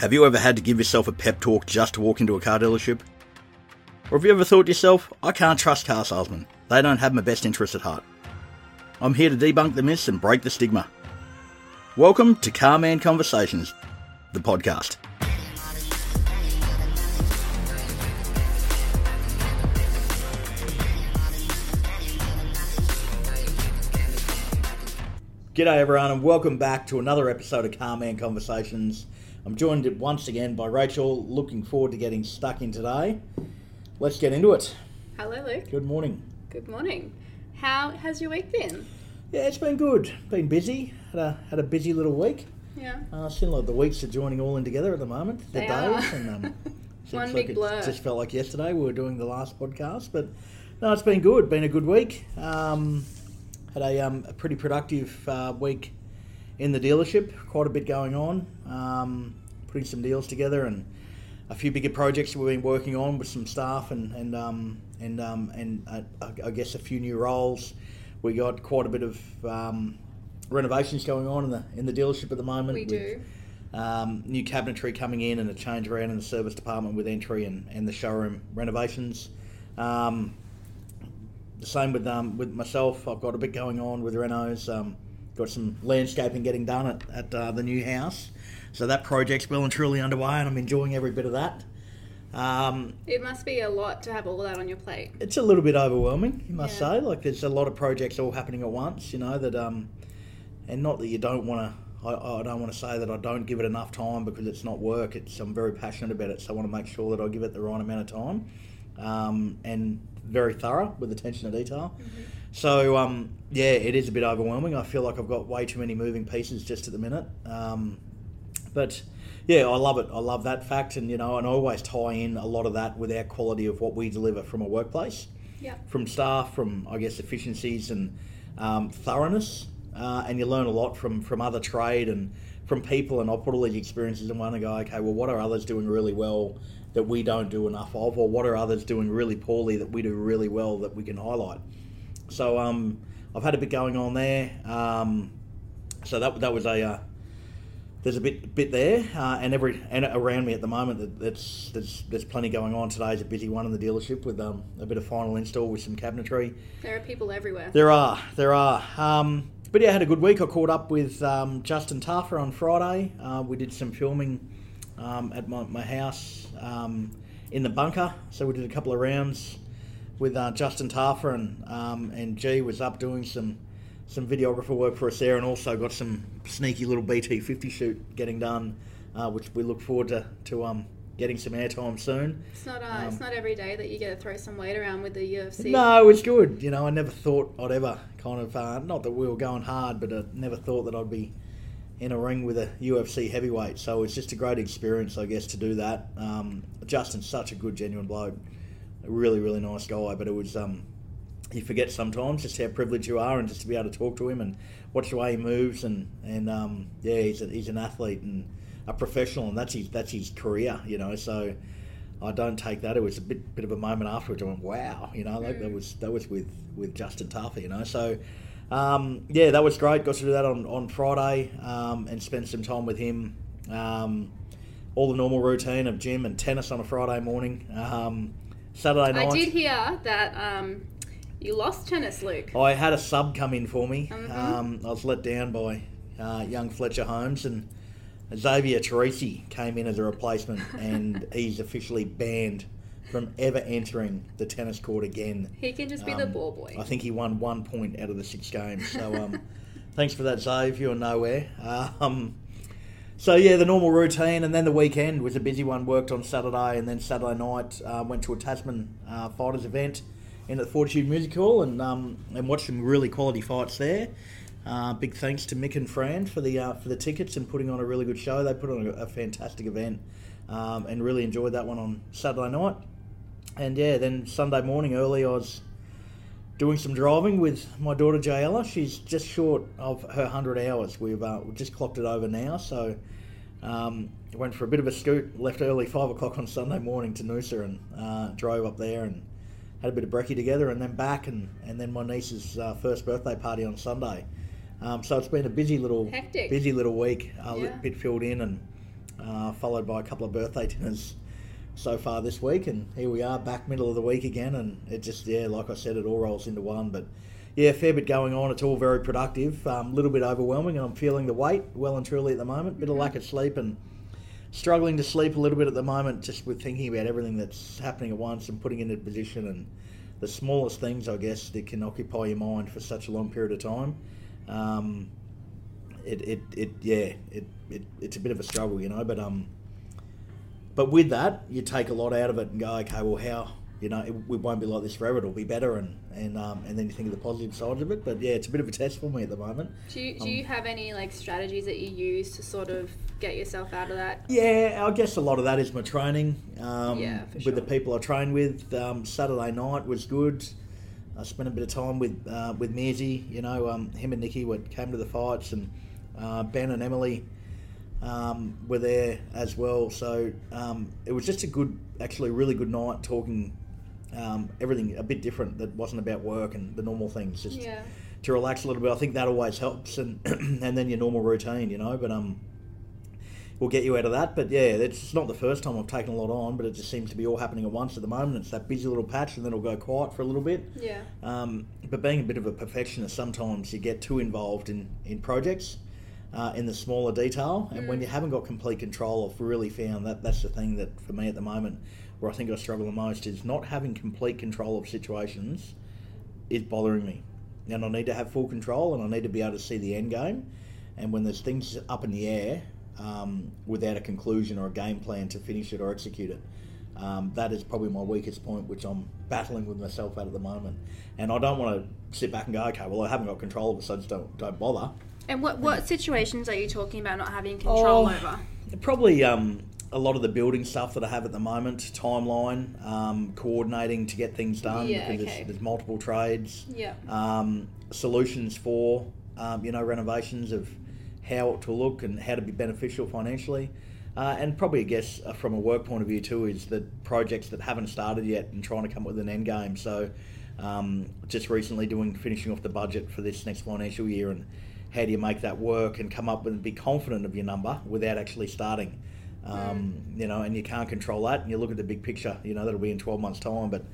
Have you ever had to give yourself a pep talk just to walk into a car dealership? Or have you ever thought to yourself, I can't trust car salesmen, they don't have my best interests at heart? I'm here to debunk the myths and break the stigma. Welcome to Carman Conversations, the podcast. G'day everyone and welcome back to another episode of Carman Conversations. I'm joined once again by Rachel. Looking forward to getting stuck in today. Let's get into it. Hello, Luke. Good morning. Good morning. How has your week been? Yeah, it's been good. Been busy. Had a had a busy little week. Yeah. Uh, seems like the weeks are joining all in together at the moment. The They days are. and um, One like big it. Just felt like yesterday we were doing the last podcast, but no, it's been good. Been a good week. Um, had a, um, a pretty productive uh, week in the dealership. Quite a bit going on. Um, putting some deals together and a few bigger projects we've been working on with some staff and and um, and um, and uh, I I guess a few new roles. We got quite a bit of um, renovations going on in the in the dealership at the moment. We with, do. um, new cabinetry coming in and a change around in the service department with entry and, and the showroom renovations. Um, the same with um, with myself. I've got a bit going on with Renos. Um, got some landscaping getting done at, at uh, the new house. So that project's well and truly underway, and I'm enjoying every bit of that. Um, It must be a lot to have all that on your plate. it's a little bit overwhelming, you must Yeah. say. Like there's a lot of projects all happening at once, you know. That um, and not that you don't want to. I, I don't want to say that I don't give it enough time because it's not work. It's I'm very passionate about it, so I want to make sure that I give it the right amount of time, um, and very thorough with attention to detail. So um, yeah, it is a bit overwhelming. I feel like I've got way too many moving pieces just at the minute. Um, but yeah, I love it. I love that fact, and you know, and I always tie in a lot of that with our quality of what we deliver from a workplace, Yeah. from staff, from I guess efficiencies and um, thoroughness, uh, and you learn a lot from from other trade and from people. And I put all these experiences in one and go, okay, well, what are others doing really well that we don't do enough of, or what are others doing really poorly that we do really well that we can highlight? So um, I've had a bit going on there. Um, so that that was a uh, there's a bit bit there, uh, and every and around me at the moment, that- that's there's there's plenty going on. Today's a busy one in the dealership with um, a bit of final install with some cabinetry. There are people everywhere. There are, there are. Um, but yeah, I had a good week. I caught up with um, Justin Tafa on Friday. Uh, we did some filming um, at my, my house um, in the bunker. So we did a couple of rounds with uh, Justin Tafa and um, and G was up doing some some videographer work for us there, and also got some sneaky little BT fifty shoot getting done, uh, which we look forward to to um, getting some airtime soon. It's not uh, Um, it's not every day that you get to throw some weight around with the UFC. No, it's good. You know, I never thought I'd ever kind of, uh, not that we were going hard, but I never thought that I'd be in a ring with a UFC heavyweight. So it's just a great experience, I guess, to do that. Um, Justin's such a good, genuine bloke. A really, really nice guy. But it was, um, you forget sometimes just how privileged you are and just to be able to talk to him and watch the way he moves. And, and um, yeah, he's, a, he's an athlete and a professional, and that's his, that's his career, you know. So. I don't take that. It was a bit bit of a moment afterwards. I went, "Wow," you know, like that was that was with with Justin Tafa, you know. So, um, yeah, that was great. Got to do that on on Friday um, and spend some time with him. Um, all the normal routine of gym and tennis on a Friday morning. Um, Saturday night, I did hear that um, you lost tennis, Luke. I had a sub come in for me. Mhm. Um, I was let down by uh, young Fletcher Holmes and Xavier Teresi came in as a replacement, and he's officially banned from ever entering the tennis court again. He can just be the Um, ball boy. I think he won one point out of the six games. So um, thanks for that, Zave. You're nowhere. So yeah, the normal routine, and then the weekend was a busy one. Worked on Saturday, and then Saturday night uh, went to a Tasman uh, fighters event in the Fortitude Music Hall, and um, and watched some really quality fights there. Uh, big thanks to Mick and Fran for the uh, for the tickets and putting on a really good show. They put on a, a fantastic event, um, and really enjoyed that one on Saturday night. And yeah, then Sunday morning early, I was doing some driving with my daughter Jayella. She's just short of her 100 hours. We've, uh, we've just clocked it over now, so um, went for a bit of a scoot. Left early, five o'clock on Sunday morning to Noosa and uh, drove up there and had a bit of brekkie together, and then back, and, and then my niece's uh, first birthday party on Sunday. Um, so it's been a busy little Hectic. busy little week, a Yeah. bit filled in, and uh, followed by a couple of birthday dinners so far this week, and here we are back middle of the week again, and it just yeah, like I said, it all rolls into one. But yeah, fair bit going on. It's all very productive. A um, little bit overwhelming, and I'm feeling the weight well and truly at the moment. Bit of lack of sleep and struggling to sleep a little bit at the moment, just with thinking about everything that's happening at once and putting into position and the smallest things, I guess, that can occupy your mind for such a long period of time. Um, it, it, it, yeah, it, it, it's a bit of a struggle, you know, but um, but with that, you take a lot out of it and go, okay, well, how you know, it, it, won't be like this forever. It'll be better, and and um, and then you think of the positive sides of it. But yeah, it's a bit of a test for me at the moment. Do you, do um, you have any like strategies that you use to sort of get yourself out of that? Yeah, I guess a lot of that is my training. Um, yeah, with the people I train with. Um, Saturday night was good. I spent a bit of time with uh, with Mearsy. You know, um, him and Nikki would came to the fights, and uh, Ben and Emily um, were there as well. So um, it was just a good, actually, really good night talking um, everything a bit different that wasn't about work and the normal things. Just yeah. to relax a little bit. I think that always helps, and and then your normal routine, you know. But um, we'll get you out of that. But yeah, it's not the first time I've taken a lot on, but it just seems to be all happening at once at the moment. It's that busy little patch, and then it'll go quiet for a little bit. Yeah. Um, but being a bit of a perfectionist, sometimes you get too involved in in projects. Uh, in the smaller detail, and mm. when you haven't got complete control, I've really found that that's the thing that for me at the moment where I think I struggle the most is not having complete control of situations is bothering me. And I need to have full control and I need to be able to see the end game. And when there's things up in the air um, without a conclusion or a game plan to finish it or execute it, um, that is probably my weakest point, which I'm battling with myself at at the moment. And I don't want to sit back and go, okay, well, I haven't got control of it, so I just don't, don't bother. And what, what situations are you talking about not having control oh, over? Probably um, a lot of the building stuff that I have at the moment, timeline, um, coordinating to get things done yeah, because okay. there's, there's, multiple trades. Yeah. Um, solutions for um, you know renovations of how it to look and how to be beneficial financially. Uh, and probably, I guess, uh, from a work point of view too, is that projects that haven't started yet and trying to come up with an end game. So, um, just recently doing finishing off the budget for this next financial year, and how do you make that work and come up with and be confident of your number without actually starting. Um, you know, and you can't control that. And you look at the big picture. You know, that'll be in twelve months' time, but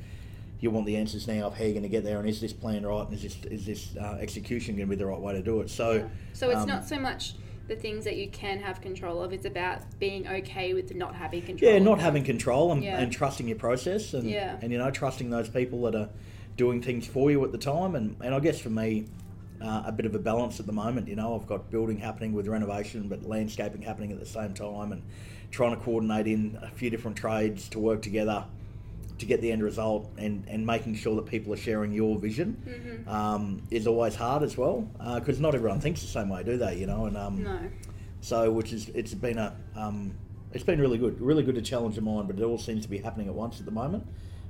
you want the answers now of how you're going to get there, and is this plan right, and is this is this uh, execution going to be the right way to do it? So, yeah. so it's um, not so much the things that you can have control of. It's about being okay with not having control. Yeah, not having control and, yeah. and trusting your process, and yeah. and you know trusting those people that are doing things for you at the time. And and I guess for me, uh, a bit of a balance at the moment. You know, I've got building happening with renovation, but landscaping happening at the same time, and trying to coordinate in a few different trades to work together to get the end result and, and making sure that people are sharing your vision mm-hmm. um, is always hard as well because uh, not everyone thinks the same way, do they? You know, and um, no. So, which is it's been a um, it's been really good, really good to challenge the mind, but it all seems to be happening at once at the moment.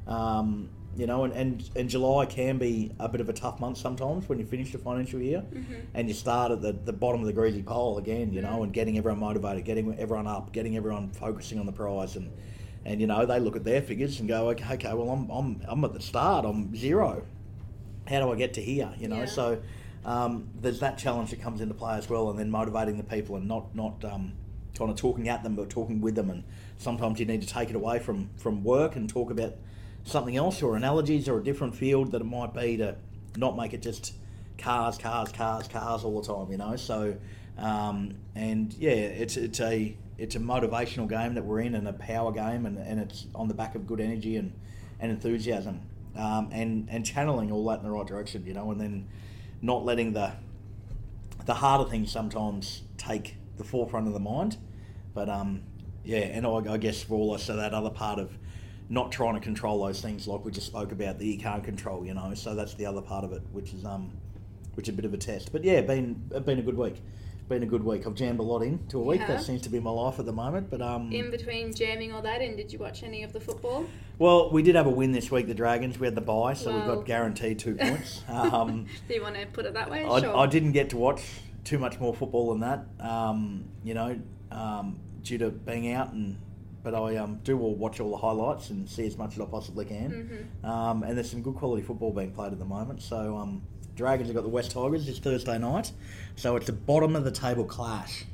Um, you know, and, and, and July can be a bit of a tough month sometimes when you finish the financial year mm-hmm. and you start at the, the bottom of the greasy pole again, you know, mm-hmm. and getting everyone motivated, getting everyone up, getting everyone focusing on the prize. And, and you know, they look at their figures and go, okay, okay well, I'm, I'm, I'm at the start, I'm zero. How do I get to here? You know, yeah. so um, there's that challenge that comes into play as well, and then motivating the people and not, not um, kind of talking at them, but talking with them. And sometimes you need to take it away from, from work and talk about something else or analogies or a different field that it might be to not make it just cars, cars, cars, cars all the time, you know. So, um, and yeah, it's it's a it's a motivational game that we're in and a power game, and, and it's on the back of good energy and, and enthusiasm, um, and and channeling all that in the right direction, you know, and then not letting the the harder things sometimes take the forefront of the mind, but um, yeah, and I, I guess for all us, so that other part of not trying to control those things like we just spoke about that you can't control, you know. So that's the other part of it, which is um, which is a bit of a test. But yeah, been been a good week. Been a good week. I've jammed a lot into a week. That seems to be my life at the moment. But um, in between jamming all that, and did you watch any of the football? Well, we did have a win this week. The Dragons. We had the bye, so well, we got guaranteed two points. Um, Do you want to put it that way? I, sure. I didn't get to watch too much more football than that. Um, you know, um, due to being out and but I um, do all watch all the highlights and see as much as I possibly can. Mm-hmm. Um, and there's some good quality football being played at the moment. So um, Dragons have got the West Tigers this Thursday night. So it's a bottom of the table clash.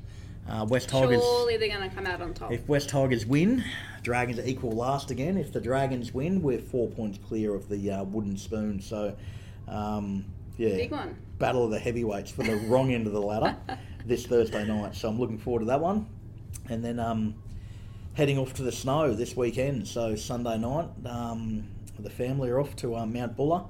Uh, West Tigers. Surely they're going to come out on top. If West Tigers win, Dragons are equal last again. If the Dragons win, we're four points clear of the uh, wooden spoon. So, um, yeah, Big one. battle of the heavyweights for the wrong end of the ladder this Thursday night. So I'm looking forward to that one. And then um, heading off to the snow this weekend. So Sunday night, um, the family are off to um, Mount Buller,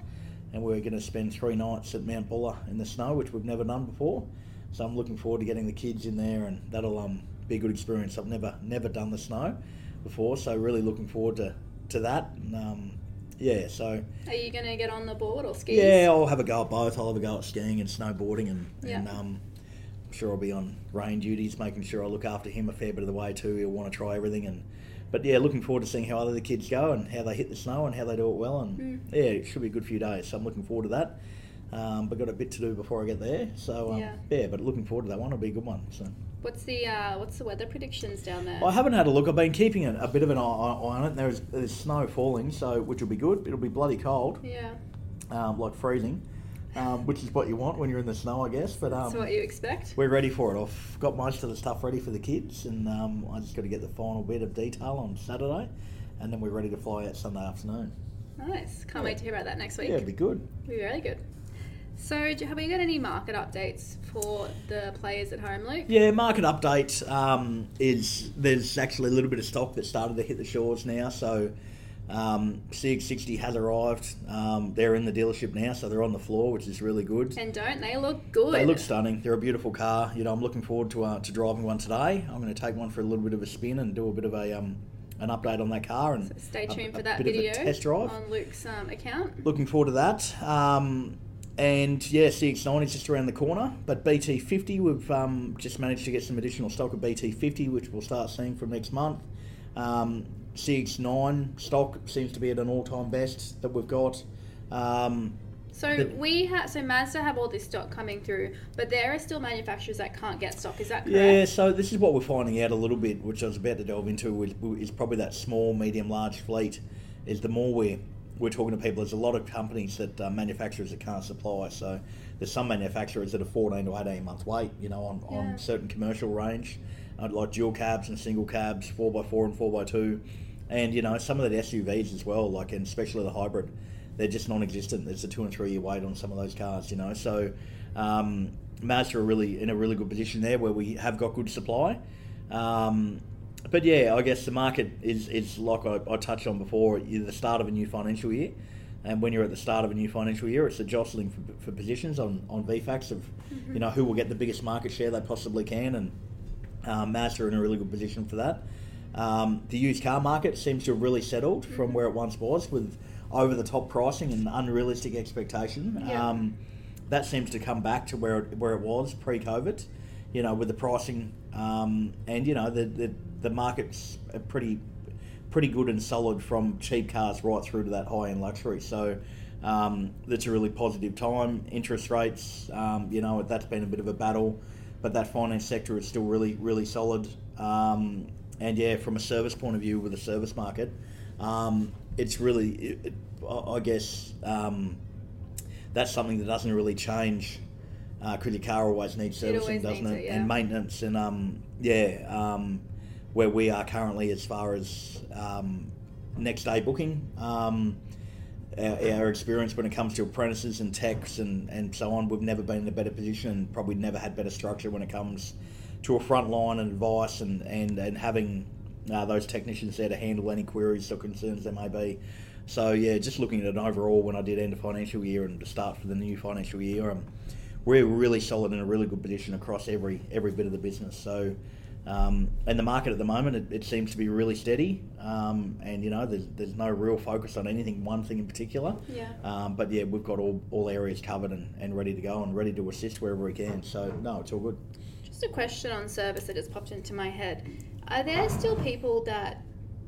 and we're going to spend three nights at Mount Buller in the snow, which we've never done before. So I'm looking forward to getting the kids in there, and that'll um, be a good experience. I've never never done the snow before, so really looking forward to to that. And, um, yeah, so Are you going to get on the board or skis? yeah, I'll have a go at both. I'll have a go at skiing and snowboarding, and, and Yeah. um, I'm sure I'll be on rain duties, making sure I look after him a fair bit of the way too. He'll want to try everything, and but yeah, looking forward to seeing how other the kids go and how they hit the snow and how they do it well. And Mm. yeah, it should be a good few days. So I'm looking forward to that. Um, but got a bit to do before I get there. So um, Yeah. yeah. but looking forward to that one. It'll be a good one. So. What's the uh, what's the weather predictions down there? I haven't had a look. I've been keeping a, a bit of an eye, eye on it. There's, there's snow falling, so which will be good. It'll be bloody cold, yeah, um, like freezing, um, which is what you want when you're in the snow, I guess. But um, that's what you expect. we're ready for it. I've got most of the stuff ready for the kids, and um, I just got to get the final bit of detail on Saturday, and then we're ready to fly out Sunday afternoon. Nice. Can't Yeah. wait to hear about that next week. Yeah, it'd be good. It'll be really good. So, have we got any market updates for the players at home, Luke? Yeah, market update um, is there's actually a little bit of stock that started to hit the shores now. So um, CX60 has arrived. Um, they're in the dealership now, so they're on the floor, which is really good. And don't they look good? They look stunning. They're a beautiful car. You know, I'm looking forward to uh, to driving one today. I'm going to take one for a little bit of a spin and do a bit of a um, an update on that car and So stay tuned a for that bit of a video test drive. on Luke's um, account. Looking forward to that. Um, and yeah, CX9 is just around the corner. But BT50, we've um, just managed to get some additional stock of BT50, which we'll start seeing from next month. Um, CX9 stock seems to be at an all-time best that we've got. Um, So The- we have so Mazda have all this stock coming through, but there are still manufacturers that can't get stock. Is that correct? yeah, so this is what we're finding out a little bit, which I was about to delve into, is, probably that small, medium, large fleet. Is the more we're we're talking to people, there's a lot of companies that uh, manufacturers that can't supply. So there's some manufacturers that are 14 to 18 month wait, you know, on, Yeah. on certain commercial range, like dual cabs and single cabs, 4x4 and 4x2, and you know some of the SUVs as well, like and especially the hybrid. They're just non-existent. There's a two and three year wait on some of those cars, you know. So um, Mazda are really in a really good position there, where we have got good supply. Um, but yeah, I guess the market is, is like I, I touched on before, you're the start of a new financial year. And when you're at the start of a new financial year, it's a jostling for, for positions on, on VFACTS of, you know, who will get the biggest market share they possibly can. And um, Mazda are in a really good position for that. Um, the used car market seems to have really settled from where it once was with over the top pricing and unrealistic expectation. Yeah. Um, that seems to come back to where it, where it was pre-COVID, you know, with the pricing um, and you know the, the the market's pretty pretty good and solid from cheap cars right through to that high end luxury. So um, that's a really positive time. Interest rates, um, you know, that's been a bit of a battle, but that finance sector is still really really solid. Um, and yeah, from a service point of view, with the service market, um, it's really, it, it, I guess. Um, that's something that doesn't really change because your car always needs servicing, always doesn't needs it? it, yeah. And maintenance and um, yeah, um, where we are currently as far as um, next day booking. Um, our, our experience when it comes to apprentices and techs and, and so on, we've never been in a better position and probably never had better structure when it comes to a front line and advice and, and, and having uh, those technicians there to handle any queries or concerns there may be. So yeah, just looking at it overall when I did end of financial year and to start for the new financial year, um, we're really solid in a really good position across every every bit of the business. So, um, and the market at the moment, it, it seems to be really steady. Um, and you know, there's, there's no real focus on anything, one thing in particular. Yeah. Um, but yeah, we've got all, all areas covered and, and ready to go and ready to assist wherever we can. So no, it's all good. Just a question on service that just popped into my head. Are there still people that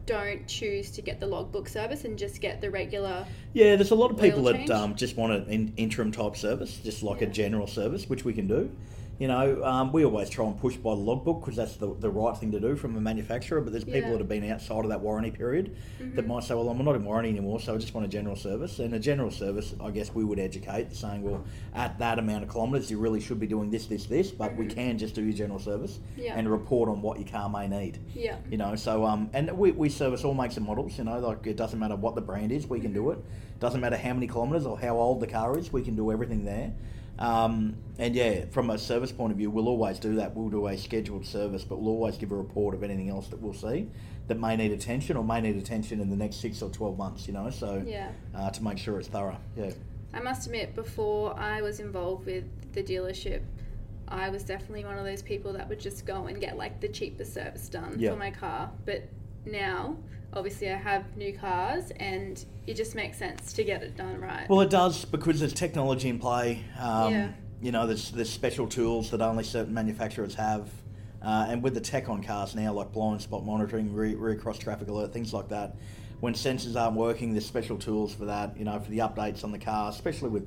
don't choose to get the logbook service and just get the regular? Yeah, there's a lot of people that um, just want an in, interim type service, just like a general service, which we can do. You know, um, we always try and push by the logbook because that's the, the right thing to do from a manufacturer. But there's people Yeah. that have been outside of that warranty period that Mhm. might say, "Well, I'm not in warranty anymore, so I just want a general service." And a general service, I guess we would educate, saying, "Well, at that amount of kilometres, you really should be doing this, this, this, but we Mhm. can just do your general service Yeah. and report on what your car may need." Yeah. You know, so um, and we, we service all makes and models. You know, like it doesn't matter what the brand is, we can do it. Doesn't matter how many kilometres or how old the car is, we can do everything there. Um, and yeah, from a service point of view, we'll always do that. We'll do a scheduled service, but we'll always give a report of anything else that we'll see that may need attention or may need attention in the next six or twelve months. You know, so Yeah. uh, to make sure it's thorough. Yeah. I must admit, before I was involved with the dealership, I was definitely one of those people that would just go and get like the cheapest service done Yeah. for my car. But now, obviously, I have new cars and it just makes sense to get it done right. Well, it does because there's technology in play. Um, Yeah. You know, there's there's special tools that only certain manufacturers have, uh, and with the tech on cars now, like blind spot monitoring, rear, rear cross traffic alert, things like that. When sensors aren't working, there's special tools for that. You know, for the updates on the car, especially with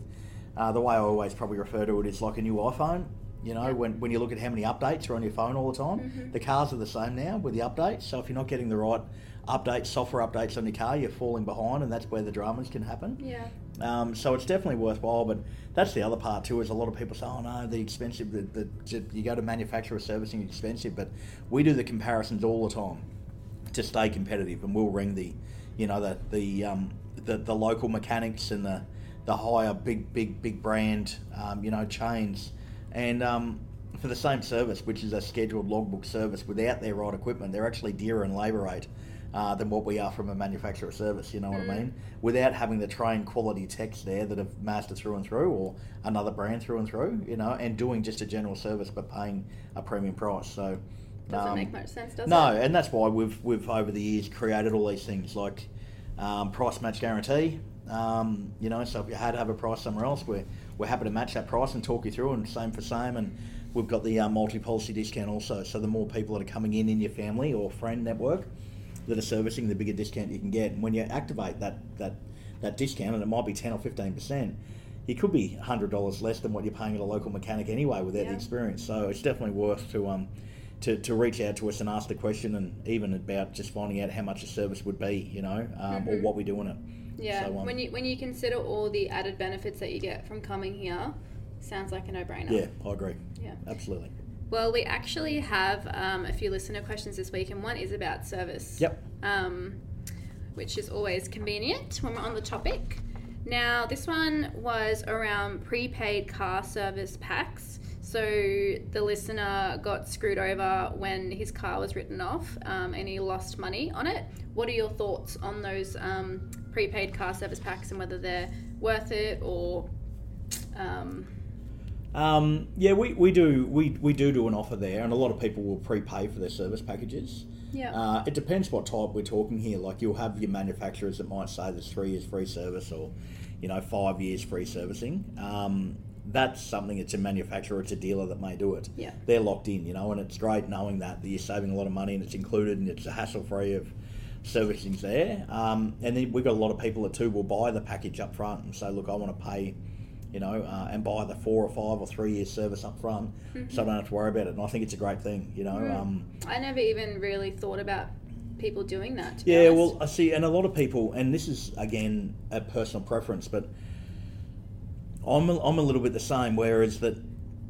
uh, the way I always probably refer to it is like a new iPhone. You know, Yeah. when, when you look at how many updates are on your phone all the time, Mhm. the cars are the same now with the updates. So if you're not getting the right updates, software updates on your car, you're falling behind, and that's where the dramas can happen. yeah. Um, so it's definitely worthwhile, but that's the other part too. Is a lot of people say, "Oh no, the expensive. The, the, you go to manufacturer servicing expensive," but we do the comparisons all the time to stay competitive, and we'll ring the, you know, the the um, the, the local mechanics and the the higher big big big brand, um, you know, chains, and um, for the same service, which is a scheduled logbook service, without their right equipment, they're actually dearer in labour rate. Uh, than what we are from a manufacturer service, you know what I Mm. mean? Without having the trained quality techs there that have mastered through and through, or another brand through and through, you know, and doing just a general service but paying a premium price. So, Doesn't um, make much sense, does no, it? and that's why we've we've over the years created all these things like um, price match guarantee. Um, you know, so if you had to have a price somewhere else, we're we're happy to match that price and talk you through, and same for same. And we've got the uh, multi-policy discount also. So the more people that are coming in in your family or friend network that are servicing, the bigger discount you can get. And when you activate that that that discount, and it might be ten or fifteen percent. You could be hundred dollars less than what you're paying at a local mechanic anyway without the experience. So it's definitely worth to um, to, to reach out to us and ask the question and even about just finding out how much a service would be, you know, um, or Mhm. what we do in it. Yeah. So, um, when you when you consider all the added benefits that you get from coming here, sounds like a no-brainer. Yeah, I agree. Yeah. Absolutely. Well, we actually have um, a few listener questions this week, and one is about service. Yep. Um, which is always convenient when we're on the topic. Now, this one was around prepaid car service packs. So the listener got screwed over when his car was written off um, and he lost money on it. What are your thoughts on those um, prepaid car service packs and whether they're worth it or. Um, Um, yeah, we, we do we, we do do an offer there, and a lot of people will prepay for their service packages. yeah. Uh, it depends what type we're talking here. Like you'll have your manufacturers that might say there's three years free service or, you know, five years free servicing. Um, that's something. It's a manufacturer, it's a dealer that may do it. Yeah. They're locked in, you know, and it's great knowing that, that you're saving a lot of money and it's included and it's a hassle free of servicing's there. Um, and then we've got a lot of people that too will buy the package up front and say, look, I want to pay. You know, uh, and buy the four or five or three years service up front, so I don't have to worry about it. And I think it's a great thing. You know, Mm. um, I never even really thought about people doing that. Yeah, well, I see, and a lot of people, and this is again a personal preference, but I'm a, I'm a little bit the same. Whereas that,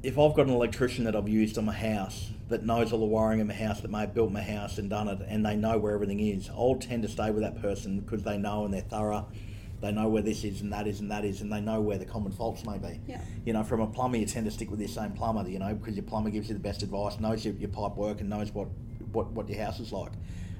if I've got an electrician that I've used on my house that knows all the wiring in my house, that may have built my house and done it, and they know where everything is, I'll tend to stay with that person because they know and they're thorough. They know where this is and that is and that is, and they know where the common faults may be. Yeah. You know, from a plumber, you tend to stick with your same plumber, you know, because your plumber gives you the best advice, knows your, your pipe work, and knows what, what, what your house is like.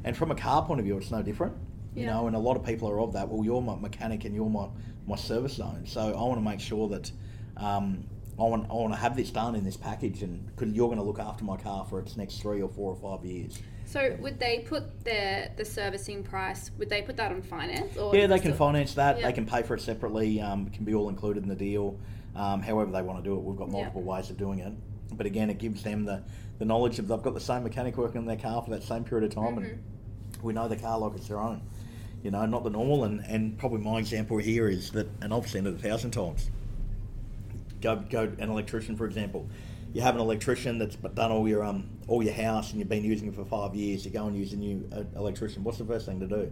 And from a car point of view, it's no different. You Yeah. know, and a lot of people are of that. Well, you're my mechanic and you're my, my service zone. So I want to make sure that um, I want I want to have this done in this package, and because you're going to look after my car for its next three or four or five years. So would they put their the servicing price? Would they put that on finance? Or Yeah, they can still- finance that. Yeah. They can pay for it separately. Um, it can be all included in the deal. Um, however they want to do it, we've got Yeah. multiple ways of doing it. But again, it gives them the, the knowledge of they've got the same mechanic working on their car for that same period of time, Mhm. and we know the car like it's their own. You know, not the normal. And, and probably my example here is that, and I've seen it a thousand times. Go go an electrician, for example. you have an electrician that's done all your um all your house and you've been using it for five years. You go and use a new uh, electrician. What's the first thing to do?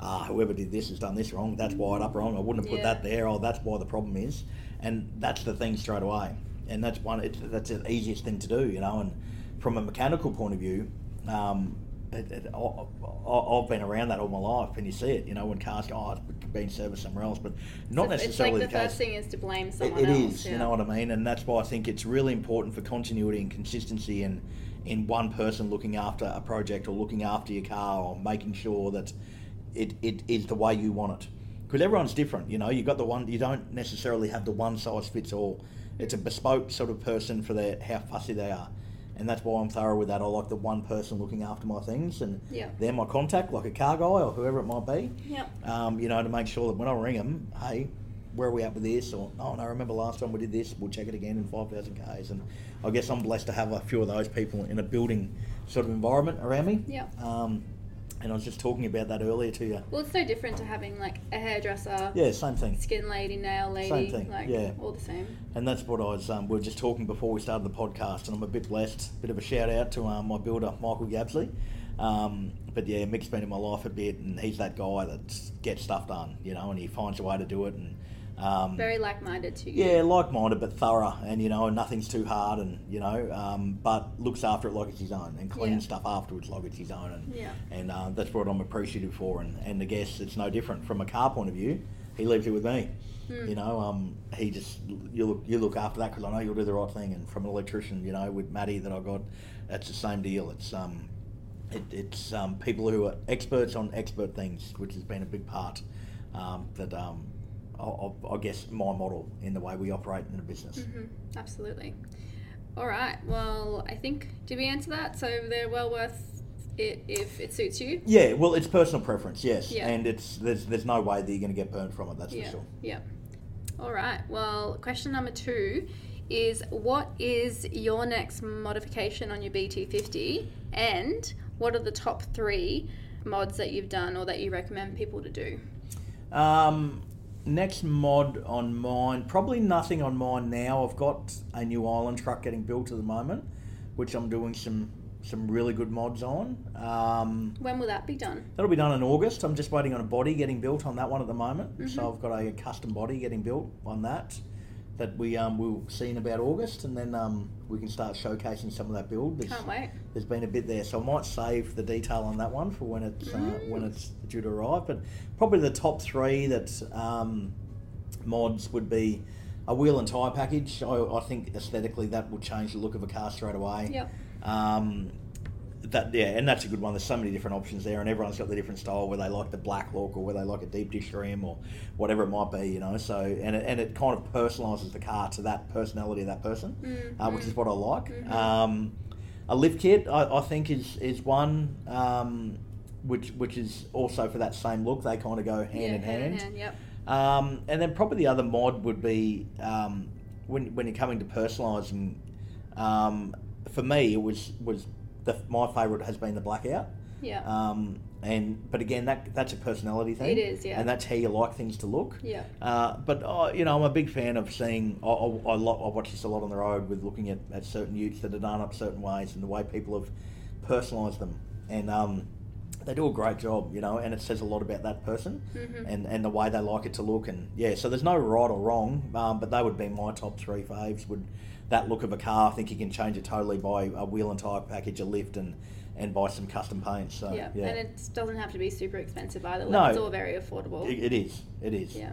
Ah, whoever did this has done this wrong. That's wired up wrong. I wouldn't have put Yeah. that there. Oh, that's why the problem is. And that's the thing straight away. And that's one. It's, that's the easiest thing to do, you know. And from a mechanical point of view, um, it, it, I, I- I've been around that all my life, and you see it. You know, when cars go, oh, it's been serviced somewhere else, but not it's necessarily like the, case. first thing is to blame It- someone it else. is, yeah. you know what I mean, and that's why I think it's really important for continuity and consistency, and in one person looking after a project or looking after your car or making sure that it, it is the way you want it. Because everyone's different, you know. You got the one. You don't necessarily have the one size fits all. It's a bespoke sort of person for their how fussy they are, and that's why I'm thorough with that. I like the one person looking after my things, and Yeah. they're my contact, like a car guy or whoever it might be Yep. um, you know, to make sure that when I ring them, hey, where are we at with this? Or, oh, no, I remember last time we did this, we'll check it again in 5,000 Ks. And I guess I'm blessed to have a few of those people in a building sort of environment around me. Yeah. Um, and I was just talking about that earlier to you. Well, it's so different to having like a hairdresser, Yeah, same thing. skin lady, nail lady, Same thing, like yeah. all the same. And that's what I was, um, we were just talking before we started the podcast, and I'm a bit blessed. Bit of a shout out to um, my builder, Michael Gabsley. Um, but yeah, Mick's been in my life a bit, and he's that guy that gets stuff done, you know, and he finds a way to do it. And um, Very like-minded to you. Yeah, like-minded but thorough, and you know, nothing's too hard, and you know, um, but looks after it like it's his own, and cleans Yeah. stuff afterwards like it's his own, and Yeah. and uh, that's what I'm appreciative for. And, and I guess it's no different from a car point of view. He leaves it with me. Hmm. You know, um, he just you look you look after that because I know you'll do the right thing. And from an electrician, you know, with Matty that I got, that's the same deal. It's um, it, it's um, people who are experts on expert things, which has been a big part um, that um, I, I, guess my model in the way we operate in the business. Mhm, Absolutely. All right. Well, I think did we answer that? So they're well worth it if it suits you. Yeah, well, it's personal preference, yes, Yeah. and it's there's there's no way that you're going to get burned from it. That's yeah. for sure. Yeah. All right. Well, question number two is what is your next modification on your BT50 and what are the top three mods that you've done or that you recommend people to do? Um, next mod on mine, probably nothing on mine now. I've got a new island truck getting built at the moment, which I'm doing some some really good mods on. Um, When will that be done? that'll be done in August. I'm just waiting on a body getting built on that one at the moment. Mm-hmm. So I've got a custom body getting built on that that we um, will see in about August, and then um, we can start showcasing some of that build. There's, Can't wait. there's been a bit there, so I might save the detail on that one for when it's uh, when it's due to arrive. But probably the top three that um, mods would be a wheel and tire package. I, I think aesthetically that will change the look of a car straight away. Yep. Um, that yeah, and that's a good one. There's so many different options there, and everyone's got their different style. Where they like the black look, or where they like a deep dish trim, or whatever it might be, you know. So and it, and it kind of personalises the car to that personality of that person, uh, which is what I like. Um, a lift kit, I, I think, is is one um, which which is also for that same look. They kind of go hand yeah, in hand. hand. Yep. Um, and then probably the other mod would be um, when when you're coming to personalising. Um, for me, it was was the, my favourite has been the blackout. Yeah. Um, and but again, that that's a personality thing. It is, yeah. And that's how you like things to look. Yeah. Uh, but uh, you know, I'm a big fan of seeing. I, I, I, I watch this a lot on the road with looking at, at certain utes that are done up certain ways and the way people have personalised them, and um, they do a great job. You know, and it says a lot about that person Mm-hmm. and and the way they like it to look. And yeah, so there's no right or wrong, um, but they would be my top three faves. Would that look of a car? I think you can change it totally by a wheel and tire package, a lift, and and buy some custom paints. So yeah. yeah, And it doesn't have to be super expensive either. Like, No. It's all very affordable. it, it is. It is. Yeah.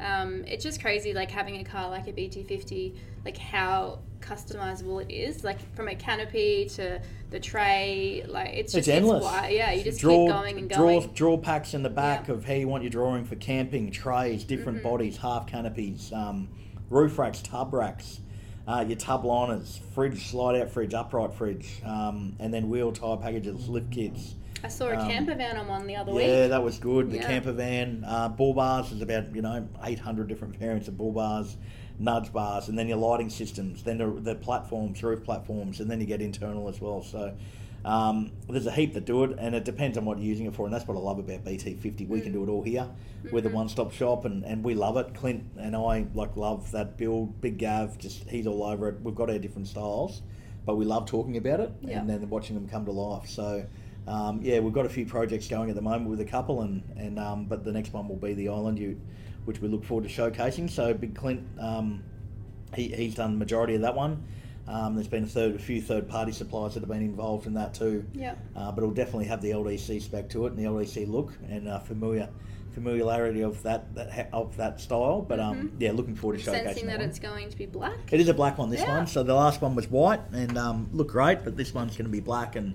Um, it's just crazy, like having a car like a BT50, like how customizable it is, like from a canopy to the tray, like it's just It's endless. wi- yeah, you just draw, keep going and draw, going. Draw packs in the back Yeah. of how you want your drawing for camping, trays, different Mm-hmm. bodies, half canopies, um, roof racks, tub racks, uh, your tub liners, fridge, slide out fridge, upright fridge, um, and then wheel tire packages, lift kits. I saw a um, camper van I'm on one the other Yeah, week. Yeah, that was good. The Yeah. camper van, uh, bull bars, there's about, you know, 800 different variants of bull bars, nudge bars, and then your lighting systems, then the, the platforms, roof platforms, and then you get internal as well. So, Um, there's a heap that do it, and it depends on what you're using it for, and that's what I love about BT50. We can do it all here. We're the one-stop shop, and, and we love it. Clint and I like love that build. Big Gav, just he's all over it. We've got our different styles, but we love talking about it Yeah. and then watching them come to life. So. Um, yeah, we've got a few projects going at the moment with a couple, and and um, but the next one will be the Island Ute, which we look forward to showcasing. So Big Clint, um, he, he's done the majority of that one. Um, there's been a third, a few third-party suppliers that have been involved in that too. Yep. Uh, but it'll definitely have the LDC spec to it and the LDC look and uh, familiar familiarity of that, that of that style. But um, yeah, looking forward to showcasing Mm-hmm. Sensing that one. it's going to be black. It is a black one, this Yeah. one. So the last one was white and um, looked great, but this one's going to be black and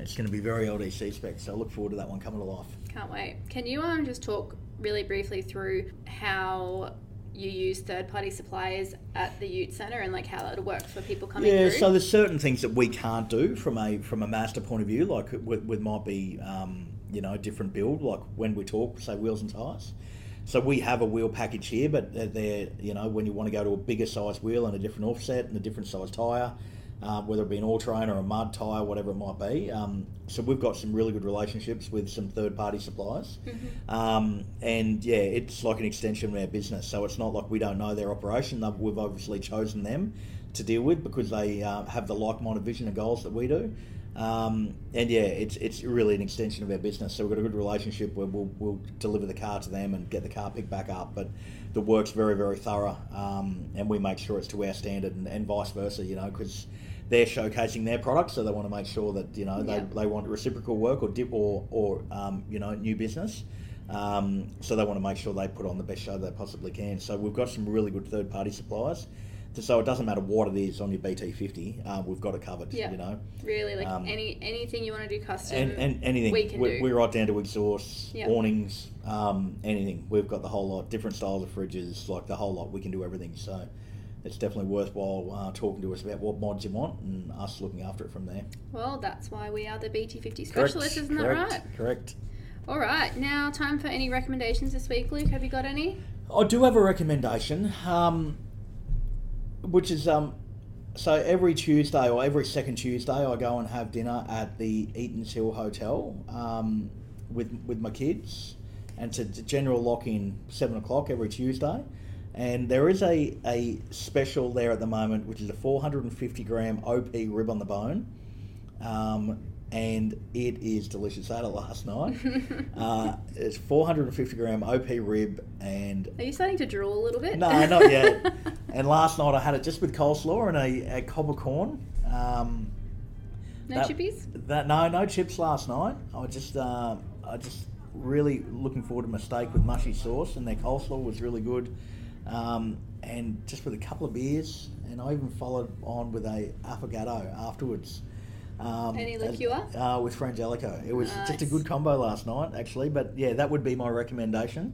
it's going to be very LDC spec. So I look forward to that one coming to life. Can't wait. Can you um just talk really briefly through how you use third party suppliers at the Ute Centre and like how that works for people coming Yeah, through? so there's certain things that we can't do from a from a Mazda point of view, like with, with might be um, you know a different build, like when we talk say wheels and tires. So we have a wheel package here, but they're- they're you know when you want to go to a bigger size wheel and a different offset and a different size tire, uh, whether it be an all terrain or a mud tire, whatever it might be. Um, so we've got some really good relationships with some third party suppliers, um, and yeah, it's like an extension of our business. So it's not like we don't know their operation. We've obviously chosen them to deal with because they uh, have the like-minded vision and goals that we do. Um, and yeah, it's it's really an extension of our business. So we've got a good relationship where we'll, we'll deliver the car to them and get the car picked back up. But the work's very very thorough, um, and we make sure it's to our standard and, and vice versa. You know, because they're showcasing their product, so they want to make sure that you know they, Yeah. they want reciprocal work or dip or or um, you know new business. Um, so they want to make sure they put on the best show they possibly can. So we've got some really good third party suppliers. So it doesn't matter what it is on your BT50, uh, we've got it covered. Yeah. You know, really, like um, any anything you want to do custom. and, and anything we can we're, do. we're right down to exhausts, Yeah. awnings, um, anything. We've got the whole lot, different styles of fridges, like the whole lot. We can do everything. So it's definitely worthwhile uh, talking to us about what mods you want and us looking after it from there. Well, that's why we are the BT50 Correct. specialists, isn't Correct. that right? Correct. All right, now time for any recommendations this week, Luke. Have you got any? I do have a recommendation, um, which is um, so every Tuesday or every second Tuesday, I go and have dinner at the Eaton's Hill Hotel um, with with my kids, and it's a general lock in seven o'clock every Tuesday. And there is a, a special there at the moment, which is a 450 gram OP rib on the bone. Um, and it is delicious. I had it last night. uh, it's 450 gram OP rib, and Are you starting to drool a little bit? no, not yet. and last night I had it just with coleslaw and a, a cob of corn. Um, no that- chippies? That no, no chips last night. I just, uh, I just really looking forward to my steak with mushy sauce, and their coleslaw was really good. Um, and just with a couple of beers, and I even followed on with a affogato afterwards. Um, Any liqueur? Uh, with Frangelico. It was just a good combo last night, actually. But yeah, that would be my recommendation.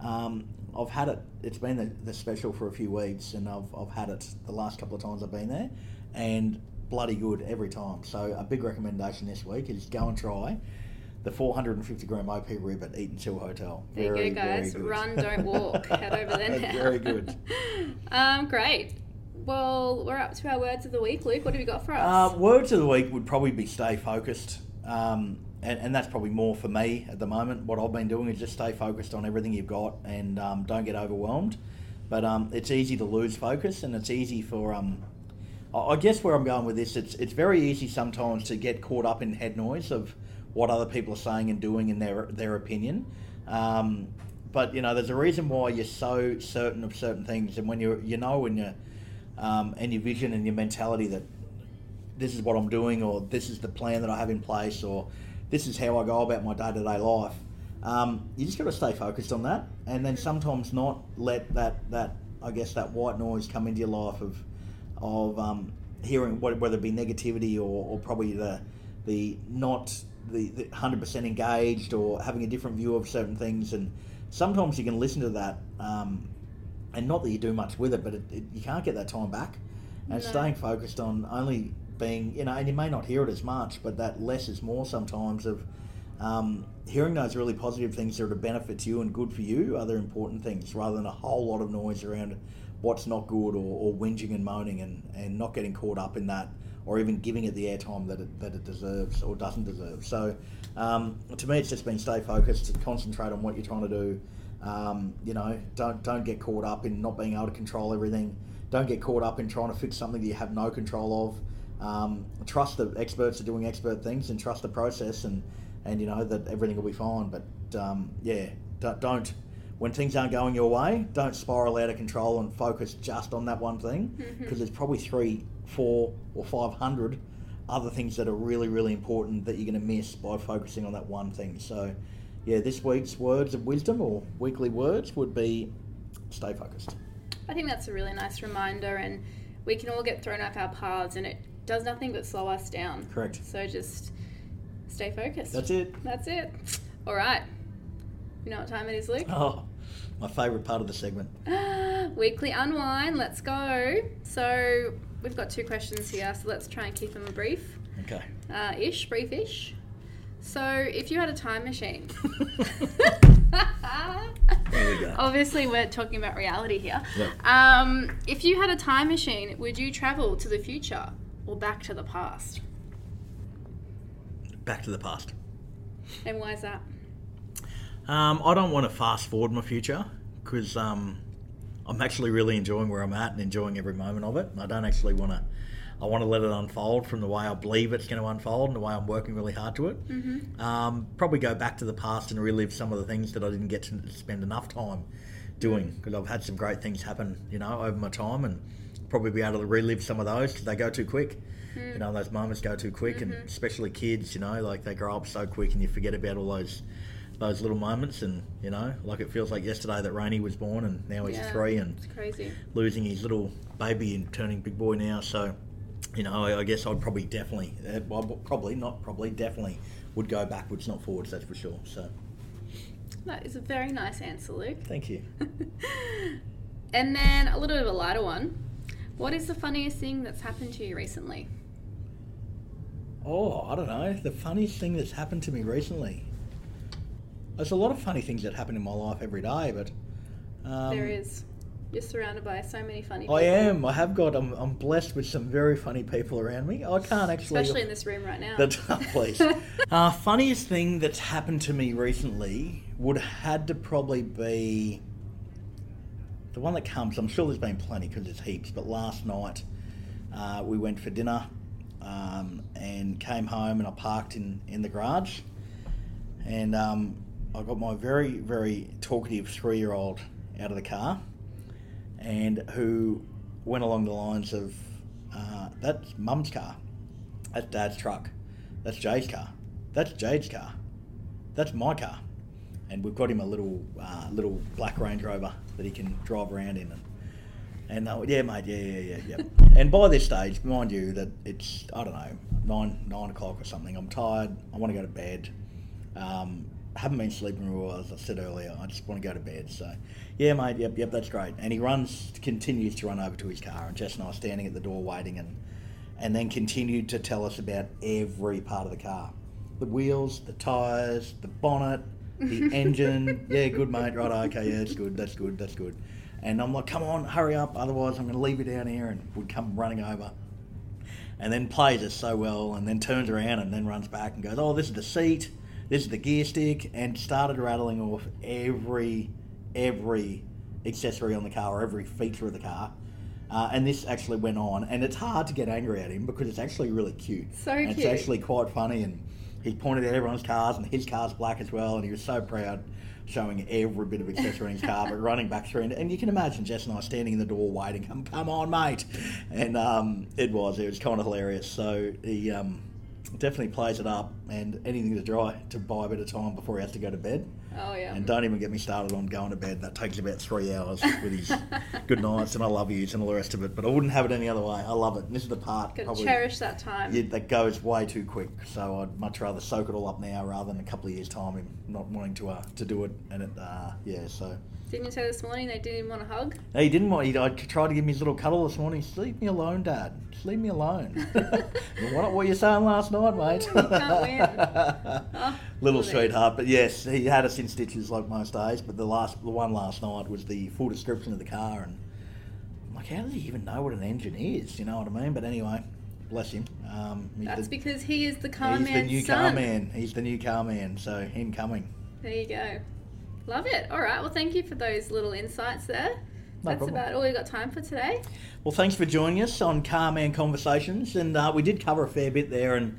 Um, I've had it. It's been the, the special for a few weeks, and I've, I've had it the last couple of times I've been there, and bloody good every time. So a big recommendation this week is go and try the 450 gram OP rib at Eaton's Hill Hotel. There Very, you go, guys. good. Run, don't walk. Head over there now. Very good. Um, great. Well, we're up to our words of the week, Luke. What have you got for us? Uh, words of the week would probably be stay focused. Um, and, and that's probably more for me at the moment. What I've been doing is just stay focused on everything you've got and um, don't get overwhelmed. But um, it's easy to lose focus and it's easy for. Um, I I guess where I'm going with this, it's, it's very easy sometimes to get caught up in head noise of what other people are saying and doing in their, their opinion. Um, but you know, there's a reason why you're so certain of certain things, and when you you know when you um, and your vision and your mentality that this is what I'm doing, or this is the plan that I have in place, or this is how I go about my day to day life. Um, you just got to stay focused on that, and then sometimes not let that that I guess that white noise come into your life of of um, hearing whether it be negativity or, or probably the the not the, the 100% engaged or having a different view of certain things and sometimes you can listen to that um, and not that you do much with it but it, it, you can't get that time back and No. staying focused on only being you know and you may not hear it as much but that less is more sometimes of um, hearing those really positive things that are to benefit you and good for you are the important things rather than a whole lot of noise around what's not good or, or whinging and moaning and, and not getting caught up in that or even giving it the airtime that it, that it deserves or doesn't deserve. So um, to me, it's just been stay focused, concentrate on what you're trying to do. Um, you know, don't don't get caught up in not being able to control everything. Don't get caught up in trying to fix something that you have no control of. Um, trust the experts are doing expert things and trust the process and and you know that everything will be fine. But um, yeah, don't, don't when things aren't going your way, don't spiral out of control and focus just on that one thing mm-hmm. because there's probably three, four, or five hundred other things that are really, really important that you're going to miss by focusing on that one thing. So, yeah, this week's words of wisdom or weekly words would be stay focused. I think that's a really nice reminder, and we can all get thrown off our paths, and it does nothing but slow us down. Correct. So just stay focused. That's it. That's it. All right. You know what time it is, Luke? Oh, my favourite part of the segment. Weekly unwind. Let's go. So we've got two questions here, so let's try and keep them brief, Okay. uh, ish, brief-ish. So if you had a time machine. We. Obviously, we're talking about reality here. Yep. Um, if you had a time machine, would you travel to the future or back to the past? Back to the past. And why is that? Um, I don't want to fast forward my future because um, I'm actually really enjoying where I'm at and enjoying every moment of it. I don't actually want to. I want to let it unfold from the way I believe it's going to unfold and the way I'm working really hard to it. Mm-hmm. Um, probably go back to the past and relive some of the things that I didn't get to spend enough time doing because I've had some great things happen, you know, over my time and probably be able to relive some of those because they go too quick. You know, those moments go too quick, and especially kids, you know, like they grow up so quick, and you forget about all those those little moments. And you know, like it feels like yesterday that Rainey was born, and now he's Yeah. three, and It's crazy. losing his little baby and turning big boy now. So, you know, I, I guess I'd probably definitely, uh, well, probably not probably, definitely would go backwards, not forwards. That's for sure. So, That is a very nice answer, Luke. thank you. and then a little bit of a lighter one. What is the funniest thing that's happened to you recently? Oh, I don't know. The funniest thing that's happened to me recently. There's a lot of funny things that happen in my life every day, but um, there is. You're surrounded by so many funny people. I am. I have got. I'm, I'm blessed with some very funny people around me. I can't actually. Especially in this room right now. The please. uh, funniest thing that's happened to me recently would have had to probably be the one that comes. I'm sure there's been plenty because there's heaps. But last night uh, we went for dinner um, and came home and I parked in in the garage and um, I got my very very talkative three year old out of the car and who went along the lines of uh, that's mum's car that's dad's truck that's Jay's car that's Jade's car that's my car and we've got him a little uh, little black Range Rover that he can drive around in and and uh, yeah, mate, yeah, yeah, yeah, yeah. and by this stage, mind you, that it's I don't know nine nine o'clock or something. I'm tired. I want to go to bed. Um, haven't been sleeping real well, as I said earlier. I just want to go to bed. So, yeah, mate, yep, yep, that's great. And he runs, continues to run over to his car, and Jess and I are standing at the door waiting, and and then continued to tell us about every part of the car, the wheels, the tires, the bonnet, the engine. Yeah, good, mate. Right, okay, yeah, it's good. That's good. That's good. And I'm like, come on, hurry up, otherwise I'm going to leave you down here, and would come running over and then plays us so well, and then turns around and then runs back and goes, "Oh, this is the seat, this is the gear stick," and started rattling off every every accessory on the car or every feature of the car. Uh, and this actually went on, and it's hard to get angry at him because it's actually really cute. So And cute. It's actually quite funny, and he pointed at everyone's cars, and his car's black as well, and he was so proud, showing every bit of accessory in his car, but running back through, and, and you can imagine Jess and I standing in the door waiting, come, come on, mate, and um, it was, it was kind of hilarious. So he um, definitely plays it up, and anything to try to buy a bit of time before he has to go to bed. oh yeah. And don't even get me started on going to bed. That takes about three hours with his good nights and I love yous and all the rest of it. But I wouldn't have it any other way. I love it. And this is the part Gotta probably cherish that time. yeah, that goes way too quick. So I'd much rather soak it all up now rather than a couple of years time him not wanting to uh, to do it. And it uh, yeah, so Didn't you say this morning they didn't even want a hug? no, he didn't want. He, I tried to give me his little cuddle this morning. Just leave me alone, Dad. Just leave me alone. what, what were you saying last night, mate? Can't win. Oh, little sweetheart. But yes, he had us in stitches like most days. But the last, the one last night was the full description of the car, and I'm like, how does he even know what an engine is? You know what I mean? But anyway, bless him. Um, That's the, because he is the car man. he's the new son. car man. He's the new car man. So incoming. There you go. Love it. All right. Well, thank you for those little insights there. No That's problem. about all we've got time for today. Well, thanks for joining us on Carman Conversations, and uh, we did cover a fair bit there, and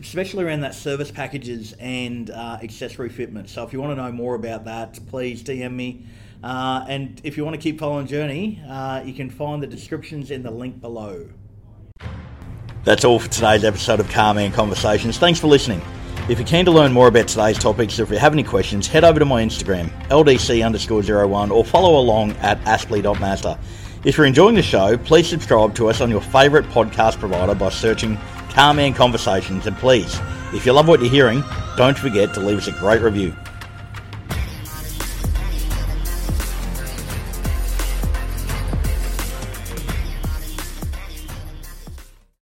especially around that service packages and uh, accessory fitment. So, if you want to know more about that, please DM me. Uh, and if you want to keep following Journey, uh, you can find the descriptions in the link below. That's all for today's episode of Carman Conversations. Thanks for listening. If you're keen to learn more about today's topics, or if you have any questions, head over to my Instagram, ldc underscore zero one, or follow along at aspley.mazda. If you're enjoying the show, please subscribe to us on your favourite podcast provider by searching Carman Conversations. And please, if you love what you're hearing, don't forget to leave us a great review.